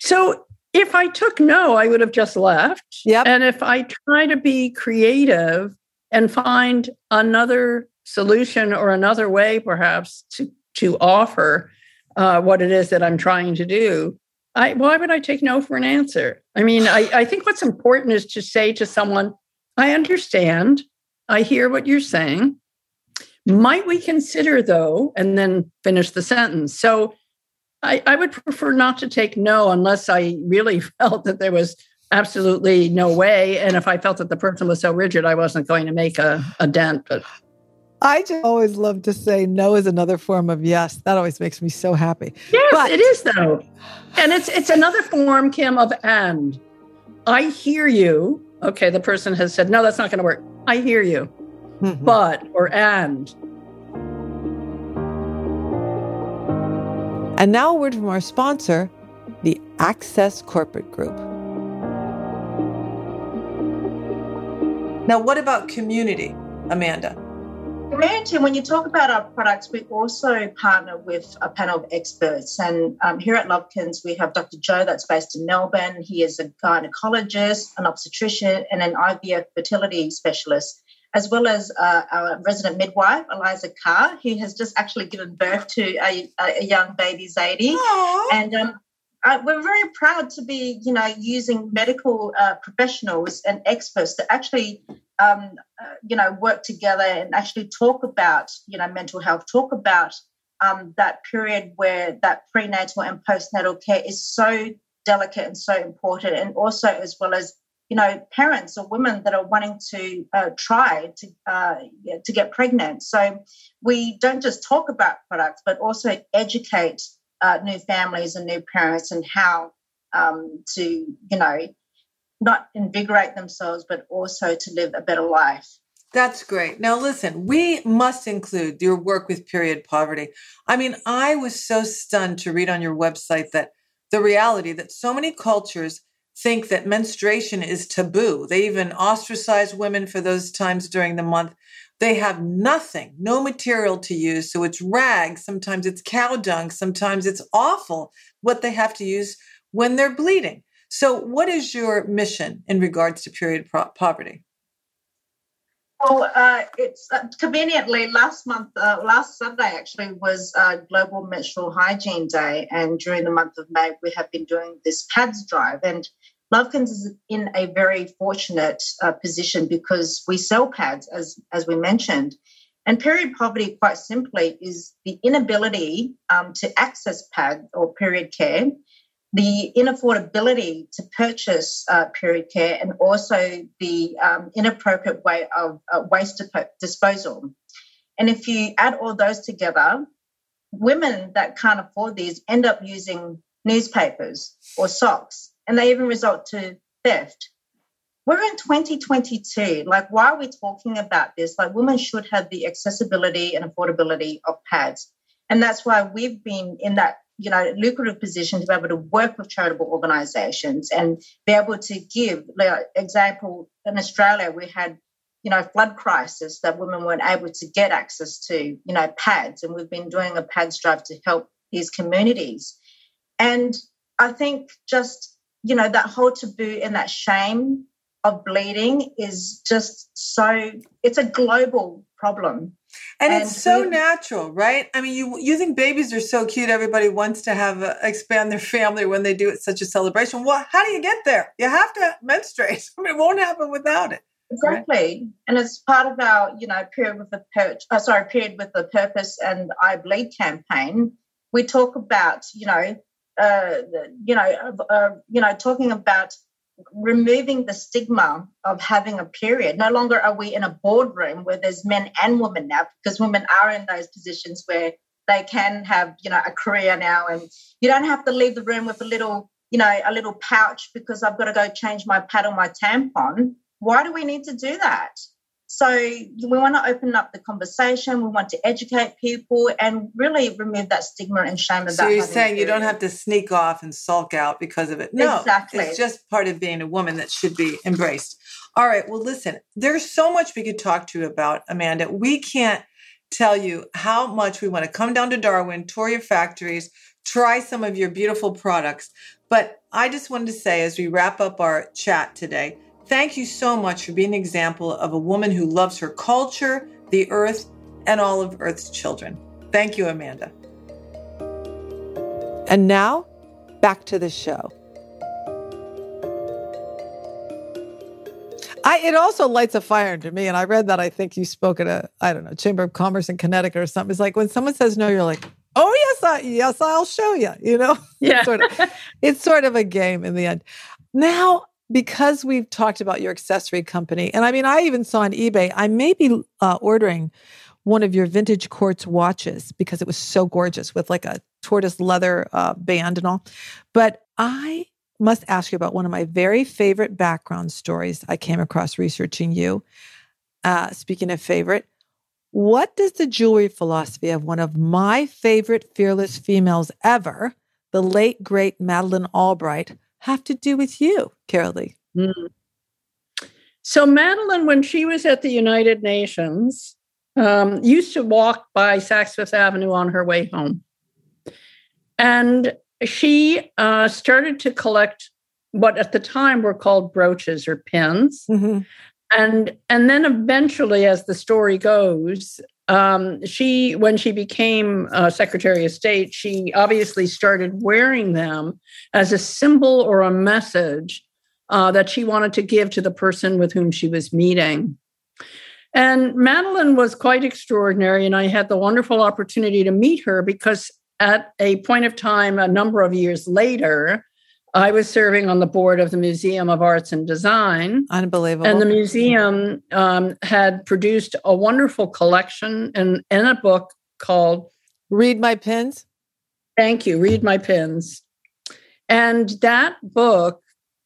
So if I took no, I would have just left. Yep. And if I try to be creative and find another solution or another way, perhaps, to, to offer uh, what it is that I'm trying to do, I, why would I take no for an answer? I mean, I, I think what's important is to say to someone, I understand. I hear what you're saying. Might we consider, though, and then finish the sentence? So I, I would prefer not to take no unless I really felt that there was absolutely no way. And if I felt that the person was so rigid, I wasn't going to make a, a dent. But I just always love to say no is another form of yes. That always makes me so happy. Yes, but, it is though. And it's it's another form, Kim, of and. I hear you. Okay, the person has said, no, that's not going to work. I hear you. Mm-hmm. But or and. And now a word from our sponsor, the Access Corporate Group. Now, what about community, Amanda? Community, when you talk about our products, we also partner with a panel of experts. And um, here at Lovekins, we have Dr. Joe, that's based in Melbourne. He is a gynecologist, an obstetrician, and an IVF fertility specialist as well as uh, our resident midwife, Eliza Carr, who has just actually given birth to a, a young baby, Zadie. Aww. And um, uh, we're very proud to be, you know, using medical uh, professionals and experts to actually, um, uh, you know, work together and actually talk about, you know, mental health, talk about um, that period where that prenatal and postnatal care is so delicate and so important, and also as well as you know parents or women that are wanting to uh, try to uh, to get pregnant. So we don't just talk about products, but also educate uh, new families and new parents and how um, to you know not invigorate themselves, but also to live a better life. That's great. Now, listen, we must include your work with period poverty. I mean, I was so stunned to read on your website that the reality that so many cultures think that menstruation is taboo. They even ostracize women for those times during the month. They have nothing, no material to use. So it's rags. Sometimes it's cow dung. Sometimes it's awful what they have to use when they're bleeding. So, what is your mission in regards to period pro- poverty? Well, uh, it's uh, conveniently last month, uh, last Sunday actually was uh, Global Menstrual Hygiene Day, and during the month of May, we have been doing this pads drive. And Lovekins is in a very fortunate uh, position because we sell pads, as as we mentioned, and period poverty, quite simply, is the inability um, to access pad or period care the inaffordability to purchase uh, period care and also the um, inappropriate way of uh, waste disposal. And if you add all those together, women that can't afford these end up using newspapers or socks, and they even result to theft. We're in 2022. Like, why are we talking about this? Like, women should have the accessibility and affordability of pads. And that's why we've been in that you know lucrative position to be able to work with charitable organizations and be able to give. Like, example in australia we had you know flood crisis that women weren't able to get access to you know pads. And we've been doing a pads drive to help these communities. And i think just you know that whole taboo and that shame of bleeding is just so it's a global problem and, and it's so natural right? I mean you you think babies are so cute everybody wants to have a, expand their family when they do it such a celebration. Well how do you get there? You have to menstruate. I mean, it won't happen without it exactly. Right? and it's part of our you know period with the per- uh, sorry period with the purpose and i bleed campaign. We talk about you know uh, you know uh, you know talking about removing the stigma of having a period. No longer are we in a boardroom where there's men and women now, because women are in those positions where they can have, you know, a career now, and you don't have to leave the room with a little, you know, a little pouch because I've got to go change my pad or my tampon. Why do we need to do that? So we want to open up the conversation. We want to educate people and really remove that stigma and shame about. So you're saying you don't have to sneak off and sulk out because of it. No, exactly. It's just part of being a woman that should be embraced. All right. Well, listen. There's so much we could talk to you about, Amanda. We can't tell you how much we want to come down to Darwin, tour your factories, try some of your beautiful products. But I just wanted to say, as we wrap up our chat today Thank you so much for being an example of a woman who loves her culture, the earth, and all of Earth's children. Thank you, Amanda. And now, back to the show. I, it also lights a fire into me. And I read that I think you spoke at a, I don't know, Chamber of Commerce in Connecticut or something. It's like when someone says no, you're like, oh, yes, I, yes, I'll show you, you know? Yeah. sort of, it's sort of a game in the end. Now, because we've talked about your accessory company, and I mean, I even saw on eBay, I may be uh, ordering one of your vintage quartz watches because it was so gorgeous with like a tortoise leather uh, band and all. But I must ask you about one of my very favorite background stories I came across researching you. Uh, speaking of favorite, what does the jewelry philosophy of one of my favorite fearless females ever, the late great Madeleine Albright, have to do with you, Carolee? Mm. So, Madeleine, when she was at the United Nations, um, used to walk by Saks Fifth Avenue on her way home. And she uh, started to collect what at the time were called brooches or pins. Mm-hmm. And, and then eventually, as the story goes, um, she, when she became uh, Secretary of State, she obviously started wearing them as a symbol or a message uh, that she wanted to give to the person with whom she was meeting. And Madeleine was quite extraordinary, and I had the wonderful opportunity to meet her because at a point of time, a number of years later, I was serving on the board of the Museum of Arts and Design. Unbelievable. And the museum um, had produced a wonderful collection and, and a book called Read My Pins. Thank you. Read My Pins. And that book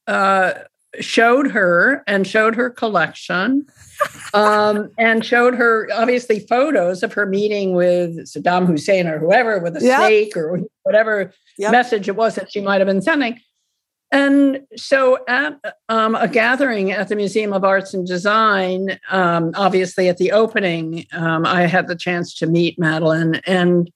uh, showed her and showed her collection um, and showed her obviously photos of her meeting with Saddam Hussein or whoever with a yep. snake or whatever yep. message it was that she might have been sending. And so, at um, a gathering at the Museum of Arts and Design, um, obviously at the opening, um, I had the chance to meet Madeleine and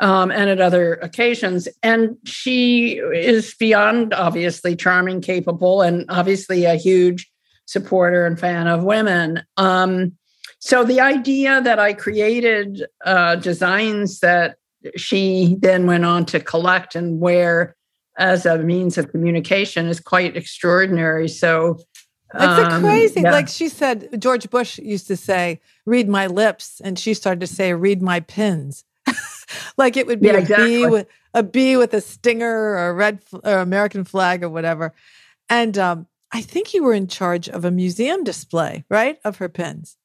um, and at other occasions. And she is beyond obviously charming, capable, and obviously a huge supporter and fan of women. Um, so the idea that I created uh, designs that she then went on to collect and wear as a means of communication is quite extraordinary. So it's um, crazy. Yeah. Like she said, George Bush used to say, read my lips. And she started to say, read my pins. like it would be yeah, a exactly. bee with a bee with a stinger or a red or American flag or whatever. And um, I think you were in charge of a museum display, right? Of her pins.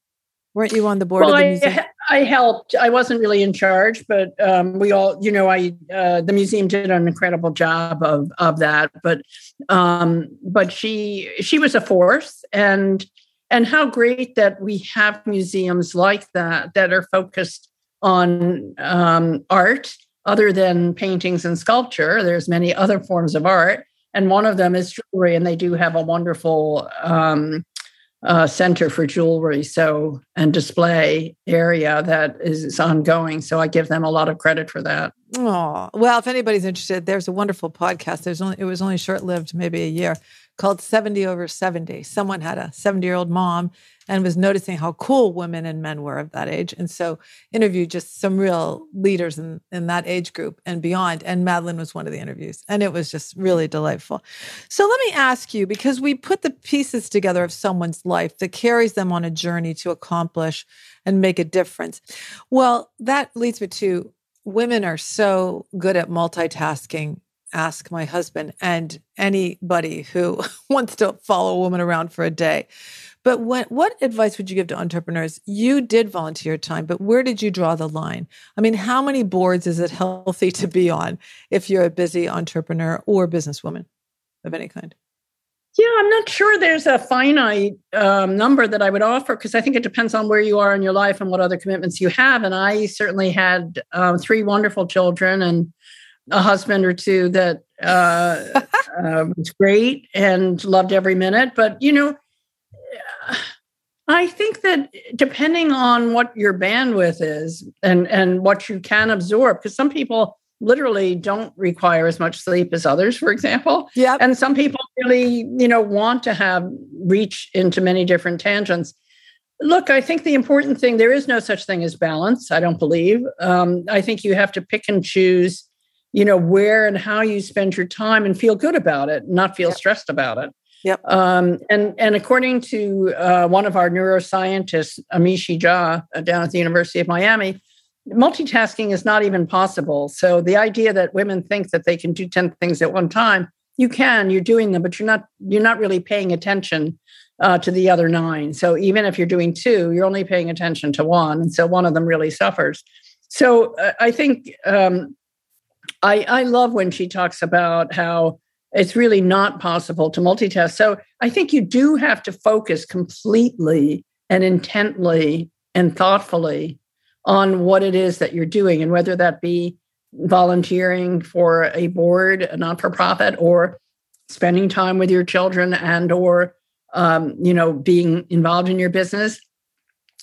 Weren't you on the board well, of the museum? I, I helped. I wasn't really in charge, but um, we all, you know, I uh, the museum did an incredible job of of that. But um, but she she was a force, and and how great that we have museums like that that are focused on um, art other than paintings and sculpture. There's many other forms of art, and one of them is jewelry, and they do have a wonderful um, uh, center for jewelry so and display area that is ongoing so i give them a lot of credit for that. Oh well if anybody's interested there's a wonderful podcast. There's only it was only short-lived maybe a year called 70 over 70. Someone had a 70 year old mom and was noticing how cool women and men were of that age. And so interviewed just some real leaders in, in that age group and beyond. And Madeleine was one of the interviews. And it was just really delightful. So let me ask you, because we put the pieces together of someone's life that carries them on a journey to accomplish and make a difference. Well, that leads me to women are so good at multitasking ask my husband and anybody who wants to follow a woman around for a day. But when, what advice would you give to entrepreneurs? You did volunteer time, but where did you draw the line? I mean, how many boards is it healthy to be on if you're a busy entrepreneur or businesswoman of any kind? Yeah, I'm not sure there's a finite um, number that I would offer because I think it depends on where you are in your life and what other commitments you have. And I certainly had um, three wonderful children and a husband or two that uh, uh, was great and loved every minute. But you know, I think that depending on what your bandwidth is and and what you can absorb, because some people literally don't require as much sleep as others, for example. Yeah. And some people really, you know, want to have reach into many different tangents. Look, I think the important thing there is no such thing as balance. I don't believe. Um, I think you have to pick and choose you know where and how you spend your time and feel good about it not feel yep. stressed about it. Yep. Um, and and according to uh, one of our neuroscientists amishi jha uh, down at the university of miami multitasking is not even possible. So the idea that women think that they can do 10 things at one time you can you're doing them but you're not you're not really paying attention uh, to the other nine. So even if you're doing two you're only paying attention to one and so one of them really suffers. So uh, i think um, I, I love when she talks about how it's really not possible to multitask. So I think you do have to focus completely and intently and thoughtfully on what it is that you're doing, and whether that be volunteering for a board, a not-for-profit, or spending time with your children, and or um, you know being involved in your business.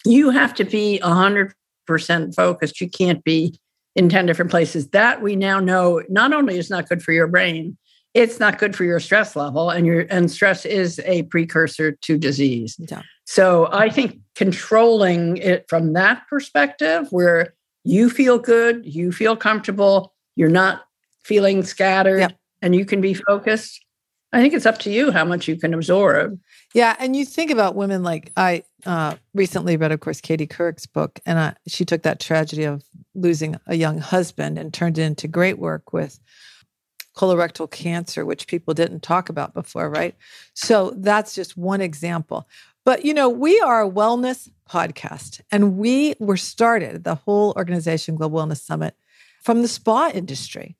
You have to be hundred percent focused. You can't be in 10 different places. That we now know not only is not good for your brain, it's not good for your stress level and your and stress is a precursor to disease. Yeah. So I think controlling it from that perspective where you feel good, you feel comfortable, you're not feeling scattered yep. and you can be focused. I think it's up to you how much you can absorb. Yeah, and you think about women like I uh, recently read, of course, Katie Couric's book, and uh, she took that tragedy of losing a young husband and turned it into great work with colorectal cancer, which people didn't talk about before, right? So that's just one example. But you know, we are a wellness podcast, and we were started the whole organization, Global Wellness Summit, from the spa industry.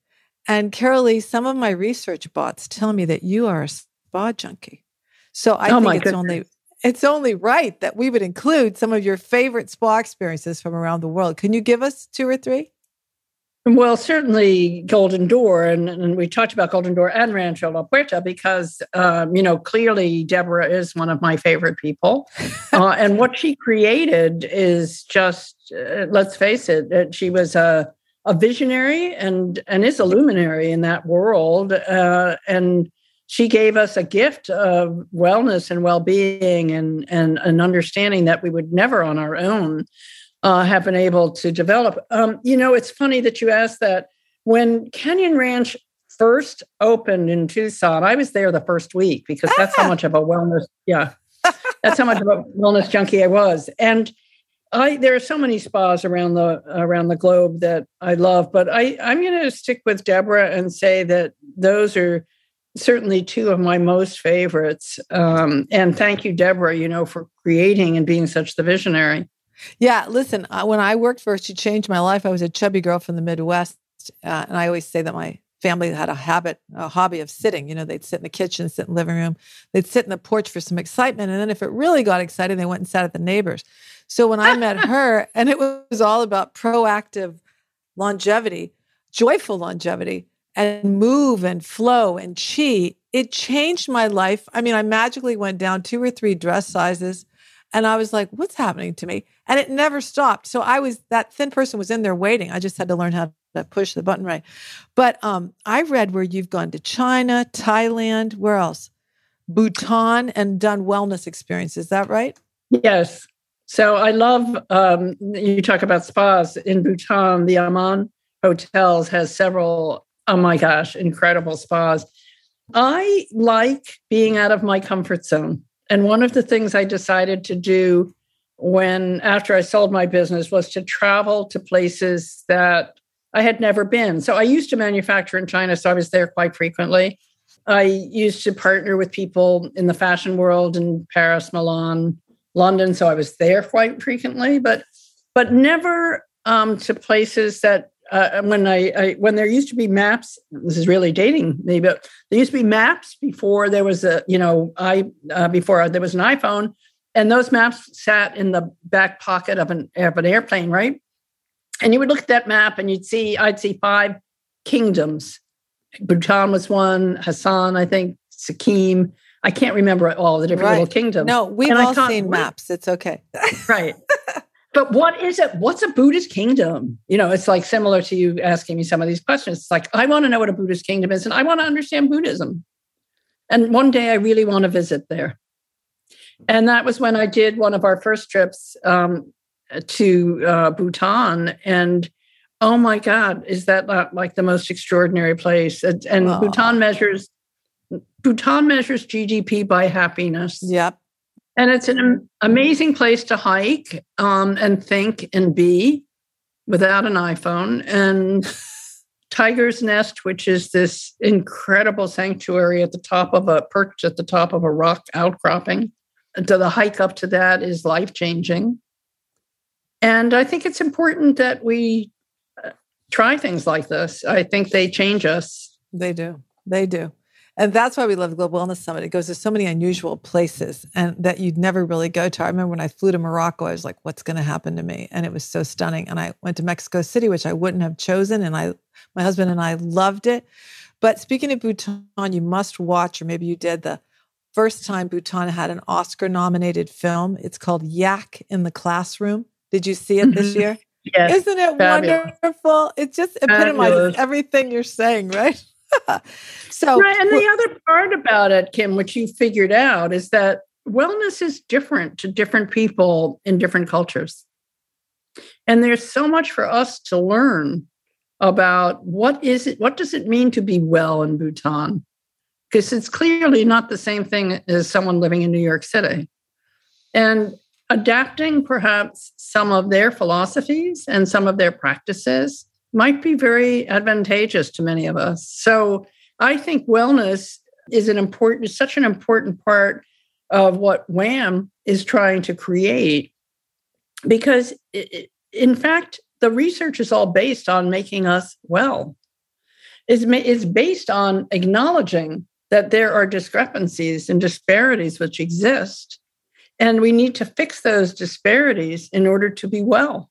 And Carolee, some of my research bots tell me that you are a spa junkie. So I oh think it's goodness. only it's only right that we would include some of your favorite spa experiences from around the world. Can you give us two or three? Well, certainly Golden Door, and, and we talked about Golden Door and Rancho La Puerta because, um, you know, clearly Deborah is one of my favorite people. Uh, and what she created is just, uh, let's face it, she was a, a visionary and, and is a luminary in that world. Uh, and she gave us a gift of wellness and well-being and and an understanding that we would never on our own uh, have been able to develop. Um, you know, it's funny that you asked that. When Canyon Ranch first opened in Tucson, I was there the first week because that's how ah! much of a wellness, yeah, that's how much of a wellness junkie I was. And I there are so many spas around the around the globe that I love, but I I'm going to stick with Deborah and say that those are certainly two of my most favorites. Um, and thank you, Deborah, you know, for creating and being such the visionary. Yeah, listen, uh, when I worked for she changed my life. I was a chubby girl from the Midwest. Uh, and I always say that my family had a habit, a hobby of sitting. You know, they'd sit in the kitchen, sit in the living room, they'd sit in the porch for some excitement. And then if it really got exciting, they went and sat at the neighbors. So when I met her, and it was all about proactive longevity, joyful longevity, and move and flow and chi, it changed my life. I mean, I magically went down two or three dress sizes and I was like, what's happening to me? And it never stopped. So I was, that thin person was in there waiting. I just had to learn how to push the button right. But um, I read where you've gone to China, Thailand, where else? Bhutan and done wellness experience. Is that right? Yes. So I love um, you talk about spas in Bhutan. The Aman Hotels has several. Oh my gosh, incredible spas. I like being out of my comfort zone. And one of the things I decided to do when after I sold my business was to travel to places that I had never been. So I used to manufacture in China, so I was there quite frequently. I used to partner with people in the fashion world in Paris, Milan, London, so I was there quite frequently, but but never um, to places that uh, when I, I, when there used to be maps. This is really dating me, but there used to be maps before there was a you know I uh, before there was an iPhone, and those maps sat in the back pocket of an of an airplane, right? And you would look at that map and you'd see I'd see five kingdoms. Bhutan was one, Hassan, I think, Sikkim. I can't remember all the different right. little kingdoms. No, we've and all seen maps. It's okay. right. But what is it? What's a Buddhist kingdom? You know, it's like similar to you asking me some of these questions. It's like, I want to know what a Buddhist kingdom is and I want to understand Buddhism. And one day I really want to visit there. And that was when I did one of our first trips um, to uh, Bhutan. And oh my God, is that not like the most extraordinary place? And, and Bhutan measures Bhutan measures GDP by happiness. Yep. And it's an amazing place to hike um, and think and be without an iPhone. And Tiger's Nest, which is this incredible sanctuary at the top of a perch at the top of a rock outcropping. To the hike up to that is life changing. And I think it's important that we uh, try things like this. I think they change us. They do. They do. And that's why we love the Global Wellness Summit. It goes to so many unusual places and that you'd never really go to. I remember when I flew to Morocco, I was like, what's going to happen to me? And it was so stunning. And I went to Mexico City, which I wouldn't have chosen. And I, my husband and I loved it. But speaking of Bhutan, you must watch, or maybe you did the first time Bhutan had an Oscar nominated film. It's called Yak in the Classroom. Did you see it this mm-hmm. year? Yes. Isn't it Fabulous. wonderful? It just epitomizes Fabulous. everything you're saying, right? so, right, and the other part about it, Kim, which you figured out, is that wellness is different to different people in different cultures. And there's so much for us to learn about what is it, what does it mean to be well in Bhutan? Because it's clearly not the same thing as someone living in New York City. And adapting perhaps some of their philosophies and some of their practices might be very advantageous to many of us. So I think wellness is an important, such an important part of what WHAM is trying to create, because it, in fact, the research is all based on making us well. It's, it's based on acknowledging that there are discrepancies and disparities which exist, and we need to fix those disparities in order to be well.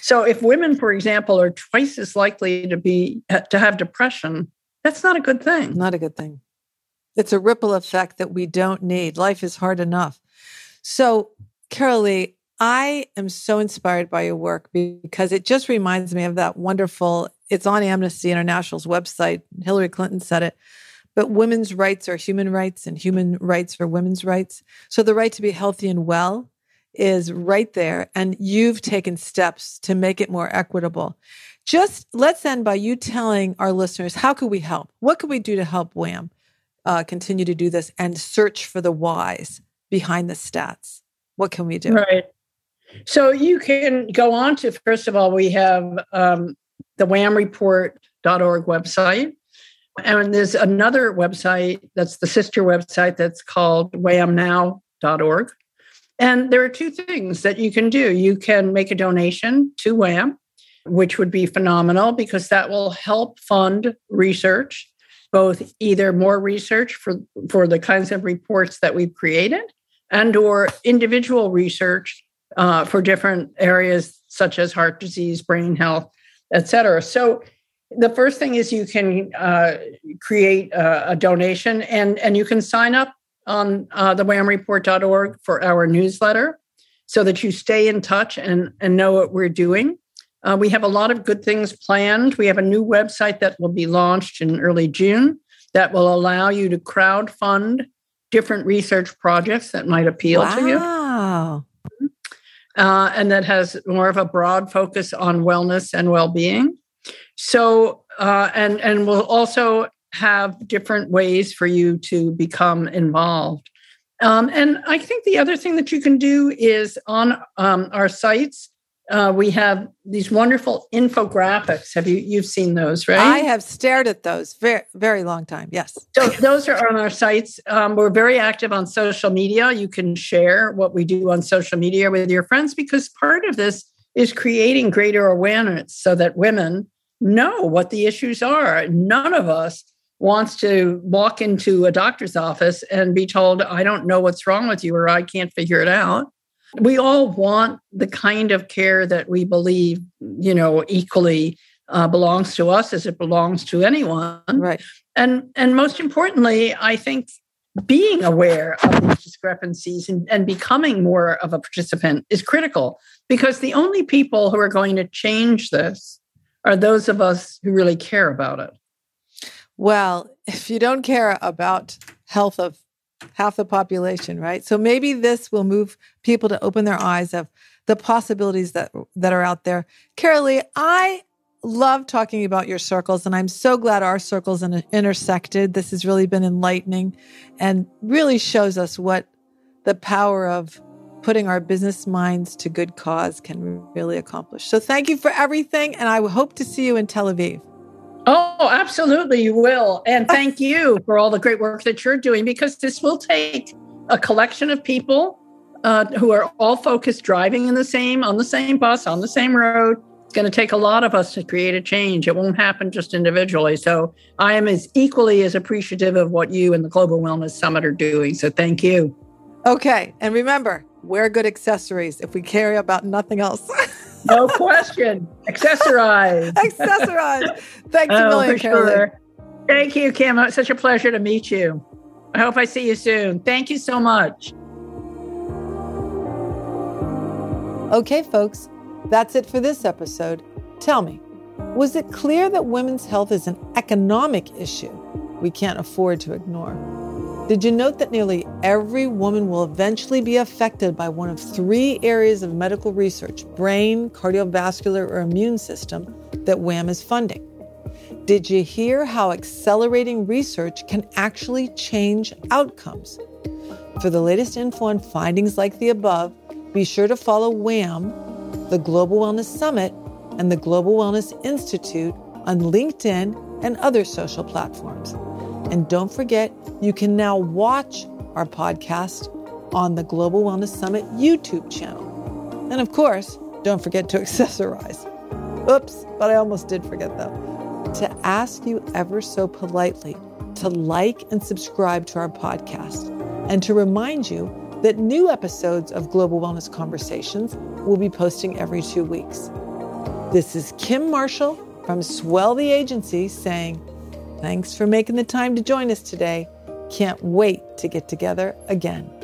So if women, for example, are twice as likely to be uh, to have depression, that's not a good thing. Not a good thing. It's a ripple effect that we don't need. Life is hard enough. So, Carolee, I am so inspired by your work because it just reminds me of that wonderful, it's on Amnesty International's website. Hillary Clinton said it. But women's rights are human rights and human rights are women's rights. So the right to be healthy and well is right there, and you've taken steps to make it more equitable. Just let's end by you telling our listeners how could we help? What could we do to help WHAM uh, continue to do this and search for the whys behind the stats? What can we do? Right. So you can go on to, first of all, we have um, the whamreport.org website. And there's another website that's the sister website that's called whamnow.org. And there are two things that you can do. You can make a donation to WHAM, which would be phenomenal because that will help fund research, both either more research for, for the kinds of reports that we've created and or individual research uh, for different areas such as heart disease, brain health, et cetera. So the first thing is you can uh, create a, a donation and, and you can sign up on uh, the whamreport.org for our newsletter so that you stay in touch and, and know what we're doing. Uh, we have a lot of good things planned. We have a new website that will be launched in early June that will allow you to crowd fund different research projects that might appeal wow. to you. Uh, and that has more of a broad focus on wellness and well-being. So, uh, and and we'll also have different ways for you to become involved. Um, and I think the other thing that you can do is on um, our sites, uh, we have these wonderful infographics. Have you you've seen those, right? I have stared at those very very long time. Yes. So those are on our sites. Um, we're very active on social media. You can share what we do on social media with your friends because part of this is creating greater awareness so that women know what the issues are. None of us wants to walk into a doctor's office and be told, "I don't know what's wrong with you," or "I can't figure it out." we all want the kind of care that we believe, you know, equally uh, belongs to us as it belongs to anyone. Right. And and most importantly, I think being aware of these discrepancies and, and becoming more of a participant is critical because the only people who are going to change this are those of us who really care about it. Well, if you don't care about health of half the population, right? So maybe this will move people to open their eyes of the possibilities that that are out there. Carolee, I love talking about your circles, and I'm so glad our circles in, intersected. This has really been enlightening, and really shows us what the power of putting our business minds to good cause can really accomplish. So thank you for everything, and I hope to see you in Tel Aviv. Oh, absolutely, you will. And thank you for all the great work that you're doing because this will take a collection of people uh, who are all focused driving in the same, on the same bus, on the same road. It's going to take a lot of us to create a change. It won't happen just individually. So I am as equally as appreciative of what you and the Global Wellness Summit are doing. So thank you. Okay. And remember, wear good accessories if we care about nothing else. no question. Accessorize. Accessorize. Thanks a oh, million, sure. Thank you, Kim. It's such a pleasure to meet you. I hope I see you soon. Thank you so much. Okay, folks, that's it for this episode. Tell me, was it clear that women's health is an economic issue we can't afford to ignore? Did you note that nearly every woman will eventually be affected by one of three areas of medical research brain, cardiovascular, or immune system that WHAM is funding? Did you hear how accelerating research can actually change outcomes? For the latest info on findings like the above, be sure to follow WHAM, the Global Wellness Summit, and the Global Wellness Institute on LinkedIn and other social platforms. And don't forget, you can now watch our podcast on the Global Wellness Summit YouTube channel. And of course, don't forget to accessorize. Oops, but I almost did forget though. To ask you ever so politely to like and subscribe to our podcast, and to remind you that new episodes of Global Wellness Conversations will be posting every two weeks. This is Kim Marshall from Swell the Agency saying, Thanks for making the time to join us today. Can't wait to get together again.